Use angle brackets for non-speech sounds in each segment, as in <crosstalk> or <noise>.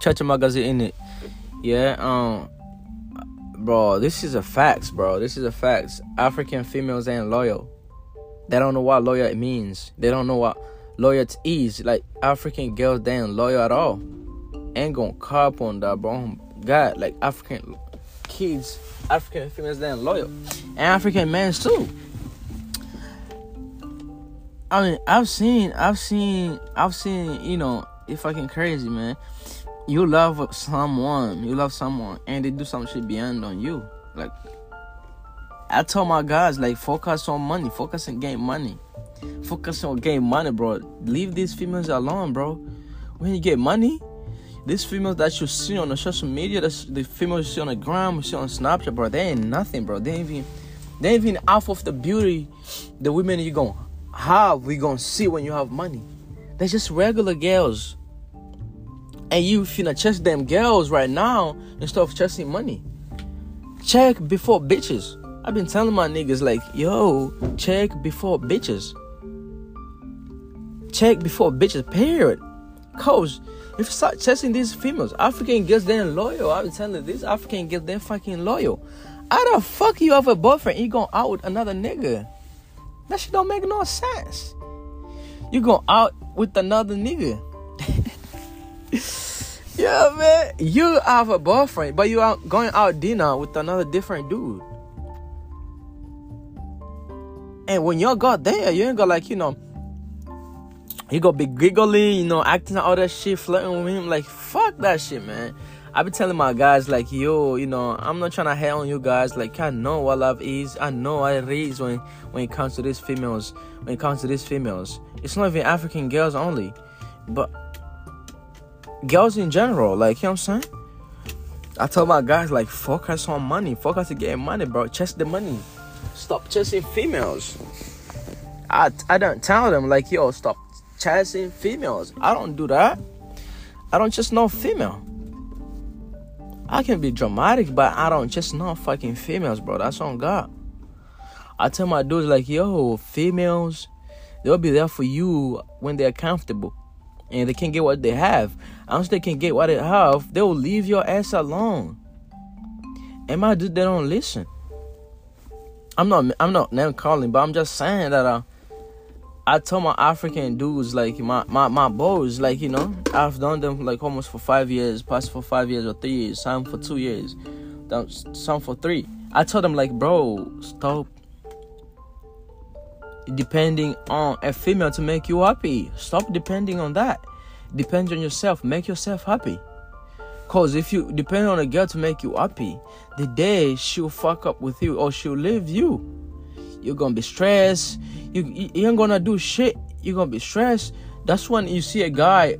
Chacha magazine in it. Yeah, um, bro, this is a facts, bro. This is a facts. African females ain't loyal. They don't know what loyal means. They don't know what loyalty is. Like African girls, they ain't loyal at all. Ain't gonna cop on that, bro. God, like African kids, African females, they ain't loyal, and African men too. I mean, I've seen, I've seen, I've seen, you know, it's fucking crazy, man. You love someone, you love someone, and they do some shit beyond on you. Like, I tell my guys, like, focus on money, focus on getting money, focus on getting money, bro. Leave these females alone, bro. When you get money, these females that you see on the social media, that's the females you see on the gram, you see on Snapchat, bro, they ain't nothing, bro. They ain't even, they ain't even half of the beauty the women you gonna have, we gonna see when you have money. They're just regular girls. And you finna chase them girls right now instead of chasing money. Check before bitches. I've been telling my niggas like, yo, check before bitches. Check before bitches, period. Cause if you start chasing these females, African girls they ain't loyal. I've been telling these African girls they're fucking loyal. How the fuck you have a boyfriend? You going out with another nigga? That shit don't make no sense. You going out with another nigga. <laughs> yeah, man. You have a boyfriend, but you are going out dinner with another different dude. And when you got there, you ain't got like, you know, you gonna be giggly, you know, acting all that shit, flirting with him. Like, fuck that shit, man. I be telling my guys like, yo, you know, I'm not trying to hate on you guys. Like, I know what love is. I know what it is when when it comes to these females. When it comes to these females, it's not even African girls only, but girls in general. Like, you know what I'm saying? I tell my guys like, focus on money. Focus on getting money, bro. Chase the money. Stop chasing females. I I don't tell them like, yo, stop chasing females. I don't do that. I don't just know female. I can be dramatic, but I don't just know fucking females, bro. That's on God. I tell my dudes like, yo, females, they'll be there for you when they're comfortable. And they can't get what they have. Once they can get what they have, they will leave your ass alone. And my dudes, they don't listen. I'm not I'm not name calling, but I'm just saying that uh I told my African dudes, like my, my, my boys, like, you know, I've done them like almost for five years, past for five years or three years, some for two years, some for three. I told them, like, bro, stop depending on a female to make you happy. Stop depending on that. Depend on yourself. Make yourself happy. Cause if you depend on a girl to make you happy, the day she'll fuck up with you or she'll leave you, you're gonna be stressed. You, you ain't gonna do shit. You're gonna be stressed. That's when you see a guy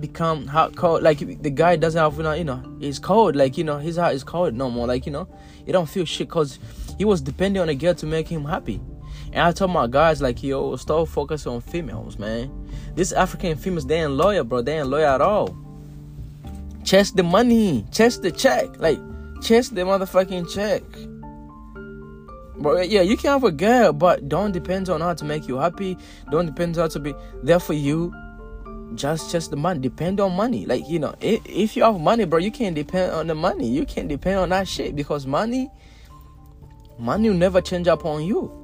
become hot cold. Like the guy doesn't have you know, he's cold. Like you know, his heart is cold no more. Like you know, he don't feel shit because he was depending on a girl to make him happy. And I told my guys like, yo, stop focusing on females, man. These African females, they ain't loyal, bro. They ain't loyal at all. Chase the money, chase the check, like chase the motherfucking check. But yeah, you can have a girl, but don't depend on her to make you happy. Don't depend on her to be there for you. Just just the money. Depend on money. Like you know, if, if you have money, bro, you can't depend on the money. You can't depend on that shit because money, money will never change up on you.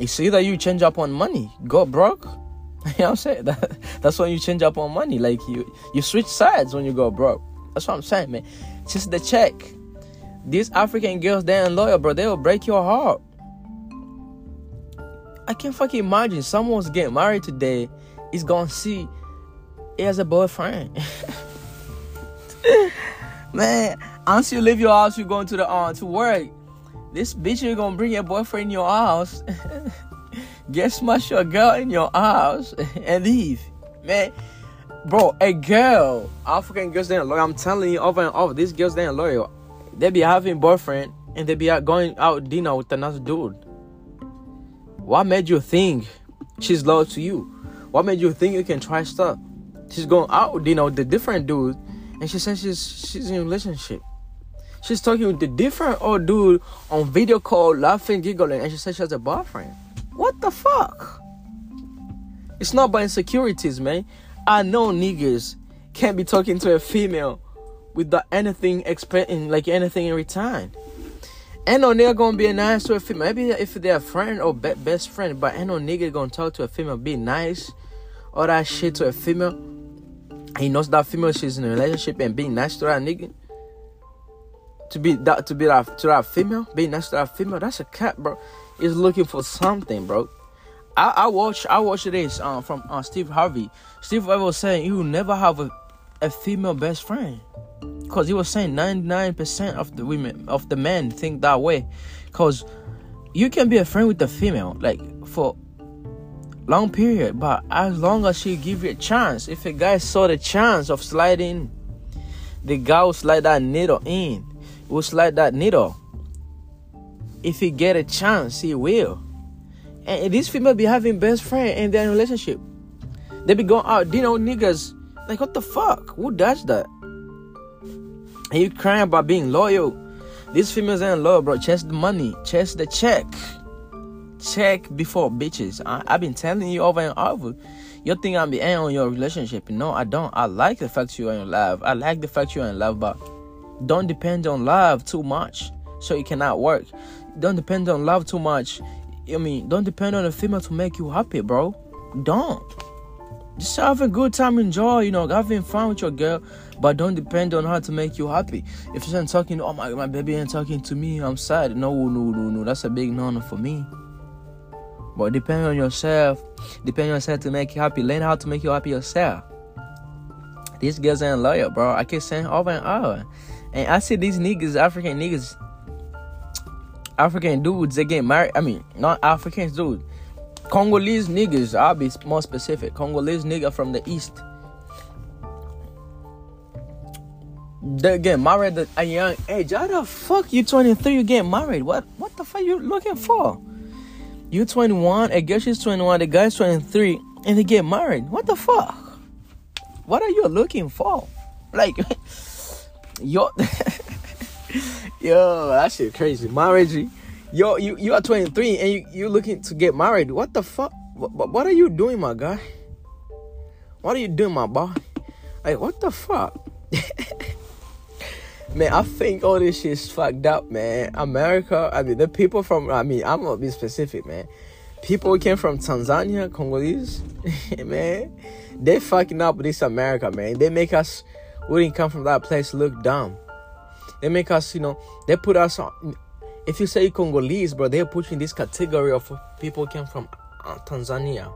It's either you change up on money, go broke. <laughs> You know what I'm saying? That, that's when you change up on money. Like you you switch sides when you go broke. That's what I'm saying, man. Just the check. These African girls, they ain't loyal, bro. They will break your heart. I can't fucking imagine someone's getting married today is gonna see he has a boyfriend. <laughs> Man, once you leave your house, you're going to the uh, to work. This bitch is gonna bring your boyfriend in your house. Get smash your girl in your house <laughs> and leave. Man, bro, a girl, African girls, they're loyal. I'm telling you over and over, these girls, they're loyal. They be having boyfriend and they be going out dinner with another dude. What made you think she's loyal to you? What made you think you can try stuff? She's going out dinner with a different dude, and she says she's she's in a relationship. She's talking with the different old dude on video call, laughing, giggling, and she says she has a boyfriend. What the fuck? It's not about insecurities, man. I know niggas can't be talking to a female without anything expecting like anything in return. Ain't no nigga gonna be nice to a female. Maybe if they're a friend or be- best friend, but ain't no nigga gonna talk to a female, be nice, all that shit to a female. He knows that female she's in a relationship and being nice to that nigga. To be that to be that to that female, being nice to that female, that's a cat, bro. Is looking for something, bro. I, I watch I watch this um, from uh, Steve Harvey. Steve Harvey was saying you never have a, a female best friend because he was saying 99% of the women of the men think that way because you can be a friend with the female like for long period but as long as she give you a chance if a guy saw the chance of sliding the guy will slide that needle in will slide that needle if he get a chance he will and these female be having best friend in their relationship they be going out you know niggas like what the fuck who does that and you crying about being loyal. These females ain't loyal, bro. Chase the money. Chase the check. Check before bitches. I, have been telling you over and over. You think I'm be end on your relationship. No, I don't. I like the fact you're in love. I like the fact you're in love, but don't depend on love too much. So it cannot work. Don't depend on love too much. I mean, don't depend on a female to make you happy, bro. Don't. Just have a good time, enjoy, you know, having fun with your girl, but don't depend on her to make you happy. If she's not talking, oh my, my baby ain't talking to me, I'm sad. No, no, no, no, that's a big no no for me. But depend on yourself, depend on yourself to make you happy. Learn how to make you happy yourself. These girls ain't loyal, bro. I keep saying over and over. And I see these niggas, African niggas, African dudes, they get married. I mean, not Africans, dude. Congolese niggas, I'll be more specific. Congolese nigga from the east. They get married at a young age. How the fuck you 23? You get married? What what the fuck you looking for? You 21, I guess she's 21, the guy's 23, and they get married. What the fuck? What are you looking for? Like, <laughs> yo, <laughs> yo, that shit crazy. Marriage yo, you you are 23 and you you looking to get married. What the fuck? What, what are you doing, my guy? What are you doing, my boy? Like, what the fuck? <laughs> man, I think all this shit is fucked up, man. America, I mean, the people from, I mean, I'm gonna be specific, man. People came from Tanzania, Congolese, <laughs> man. They fucking up this America, man. They make us, we didn't come from that place, look dumb. They make us, you know, they put us on if you say Congolese, bro, they're pushing this category of people came from uh, Tanzania.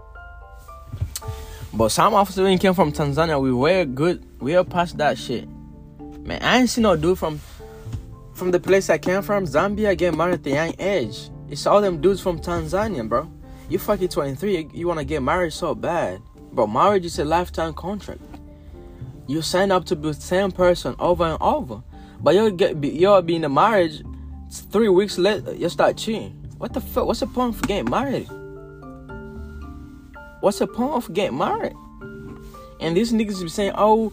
But some of us came from Tanzania. We were good. We are past that shit. Man, I ain't seen no dude from from the place I came from, Zambia, get married at the young age. It's all them dudes from Tanzania, bro. You fucking 23, you wanna get married so bad. But marriage is a lifetime contract. You sign up to be the same person over and over. But you'll get you'll be in a marriage Three weeks later, you start cheating. What the fuck? What's the point of getting married? What's the point of getting married? And these niggas be saying, "Oh,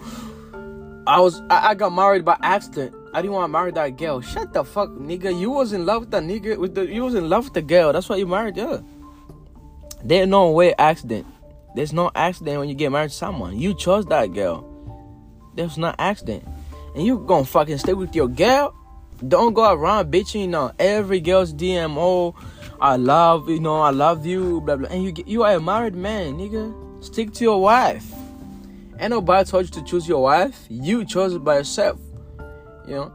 I was I, I got married by accident. I didn't want to marry that girl." Shut the fuck, nigga. You was in love with that nigga. With the you was in love with the girl. That's why you married her. There's no way accident. There's no accident when you get married to someone. You chose that girl. There's not accident. And you gonna fucking stay with your girl? Don't go around bitching on every girl's DM. Oh, I love you know, I love you, blah blah. And you you are a married man, nigga. Stick to your wife. Ain't nobody told you to choose your wife. You chose it by yourself. You know,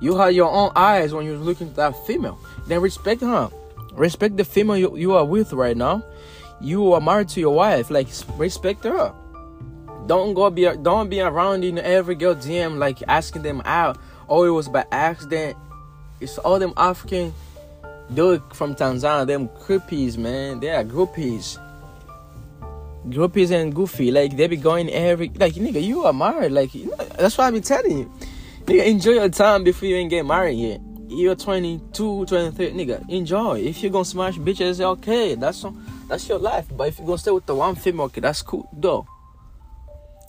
you had your own eyes when you were looking at that female. Then respect her. Respect the female you, you are with right now. You are married to your wife. Like respect her. Don't go be don't be around in every girl DM like asking them out oh, it was by accident. It's all them African dude from Tanzania, them creepies, man. They are groupies. Groupies and goofy. Like, they be going every. Like, nigga, you are married. Like, you know, that's why I be telling you. Nigga, enjoy your time before you ain't get married yet. You're 22, 23, nigga. Enjoy. If you're gonna smash bitches, okay. That's that's your life. But if you're gonna stay with the one female, okay, that's cool, though.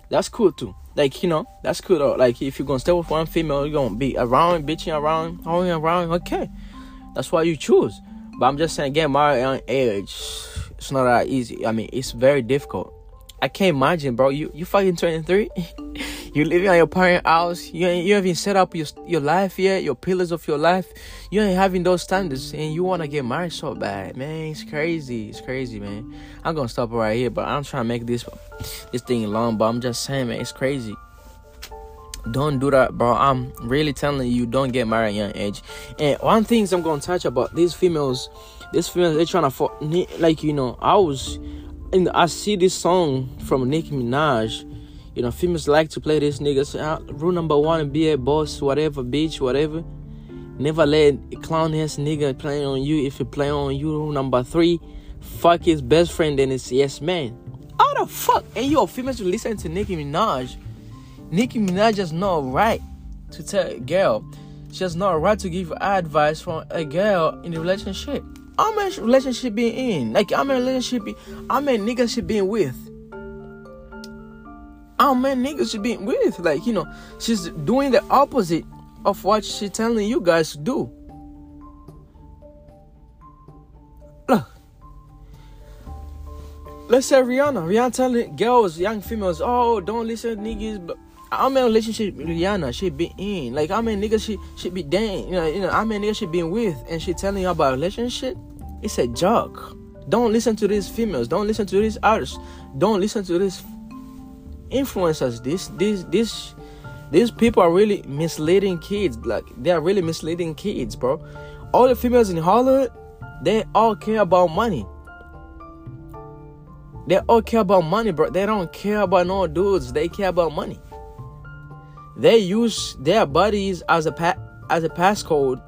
That's cool too. Like, you know, that's cool though. Like, if you're gonna stay with one female, you're gonna be around, bitching around, holding around, okay. That's why you choose. But I'm just saying, getting married young age, it's not that easy. I mean, it's very difficult. I can't imagine, bro. You you fucking 23. <laughs> you living at your parent house. You ain't you haven't set up your your life yet, your pillars of your life. You ain't having those standards, and you wanna get married so bad, man. It's crazy. It's crazy, man. I'm gonna stop right here, but I'm trying to make this this thing long. But I'm just saying, man, it's crazy. Don't do that, bro. I'm really telling you, don't get married at young age. And one things I'm gonna touch about these females, these females, they trying to like you know, I was and I see this song from Nicki Minaj. You know, females like to play this niggas. Uh, rule number one, be a boss, whatever, bitch, whatever. Never let a clown ass nigga play on you. If he play on you, rule number three, fuck his best friend and his yes man. How the fuck? And yo, females to listen to Nicki Minaj. Nicki Minaj has no right to tell a girl. She has no right to give advice from a girl in a relationship. I'm in relationship being in. Like I'm in relationship. I'm in niggas she being with. Oh, I'm in niggas she being with. Like you know, she's doing the opposite of what she telling you guys to do. Look. Let's say Rihanna. Rihanna telling girls, young females, oh, don't listen niggas. But I'm in relationship Rihanna. She be in. Like I'm in nigga she she be dang. You know, you know, I'm in nigga she been with and she telling you about relationship. It's a joke. Don't listen to these females. Don't listen to these artists. Don't listen to these influencers. These these these these people are really misleading kids. Like they are really misleading kids, bro. All the females in Hollywood, they all care about money. They all care about money, bro. They don't care about no dudes. They care about money. They use their bodies as a pa- as a passcode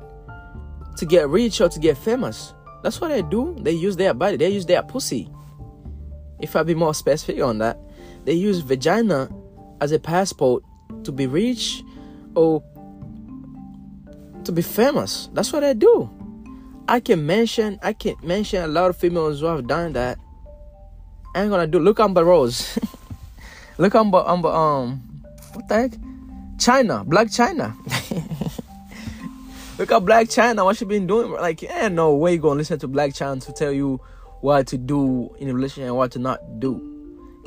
to get rich or to get famous. That's what they do. They use their body. They use their pussy. If I be more specific on that, they use vagina as a passport to be rich or to be famous. That's what I do. I can mention I can mention a lot of females who have done that. I ain't gonna do look Amber Rose. <laughs> look Amber Amber um what the heck? Chyna, Blac Chyna. <laughs> Look at Blac Chyna, what she been doing. Like, ain't no way you gonna listen to Blac Chyna to tell you what to do in a relationship and what to not do.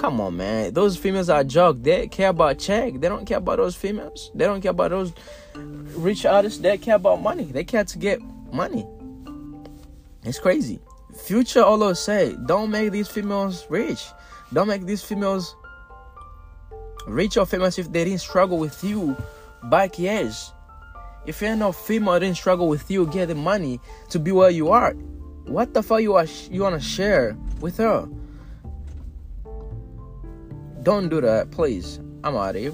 Come on, man. Those females are junk. They care about check. They don't care about those females. They don't care about those rich artists. They care about money. They care to get money. It's crazy. Future always say, don't make these females rich. Don't make these females rich or famous if they didn't struggle with you back years. If you're not female, didn't struggle with you getting money to be where you are, what the fuck you are you wanna share with her? Don't do that, please. I'm out of here.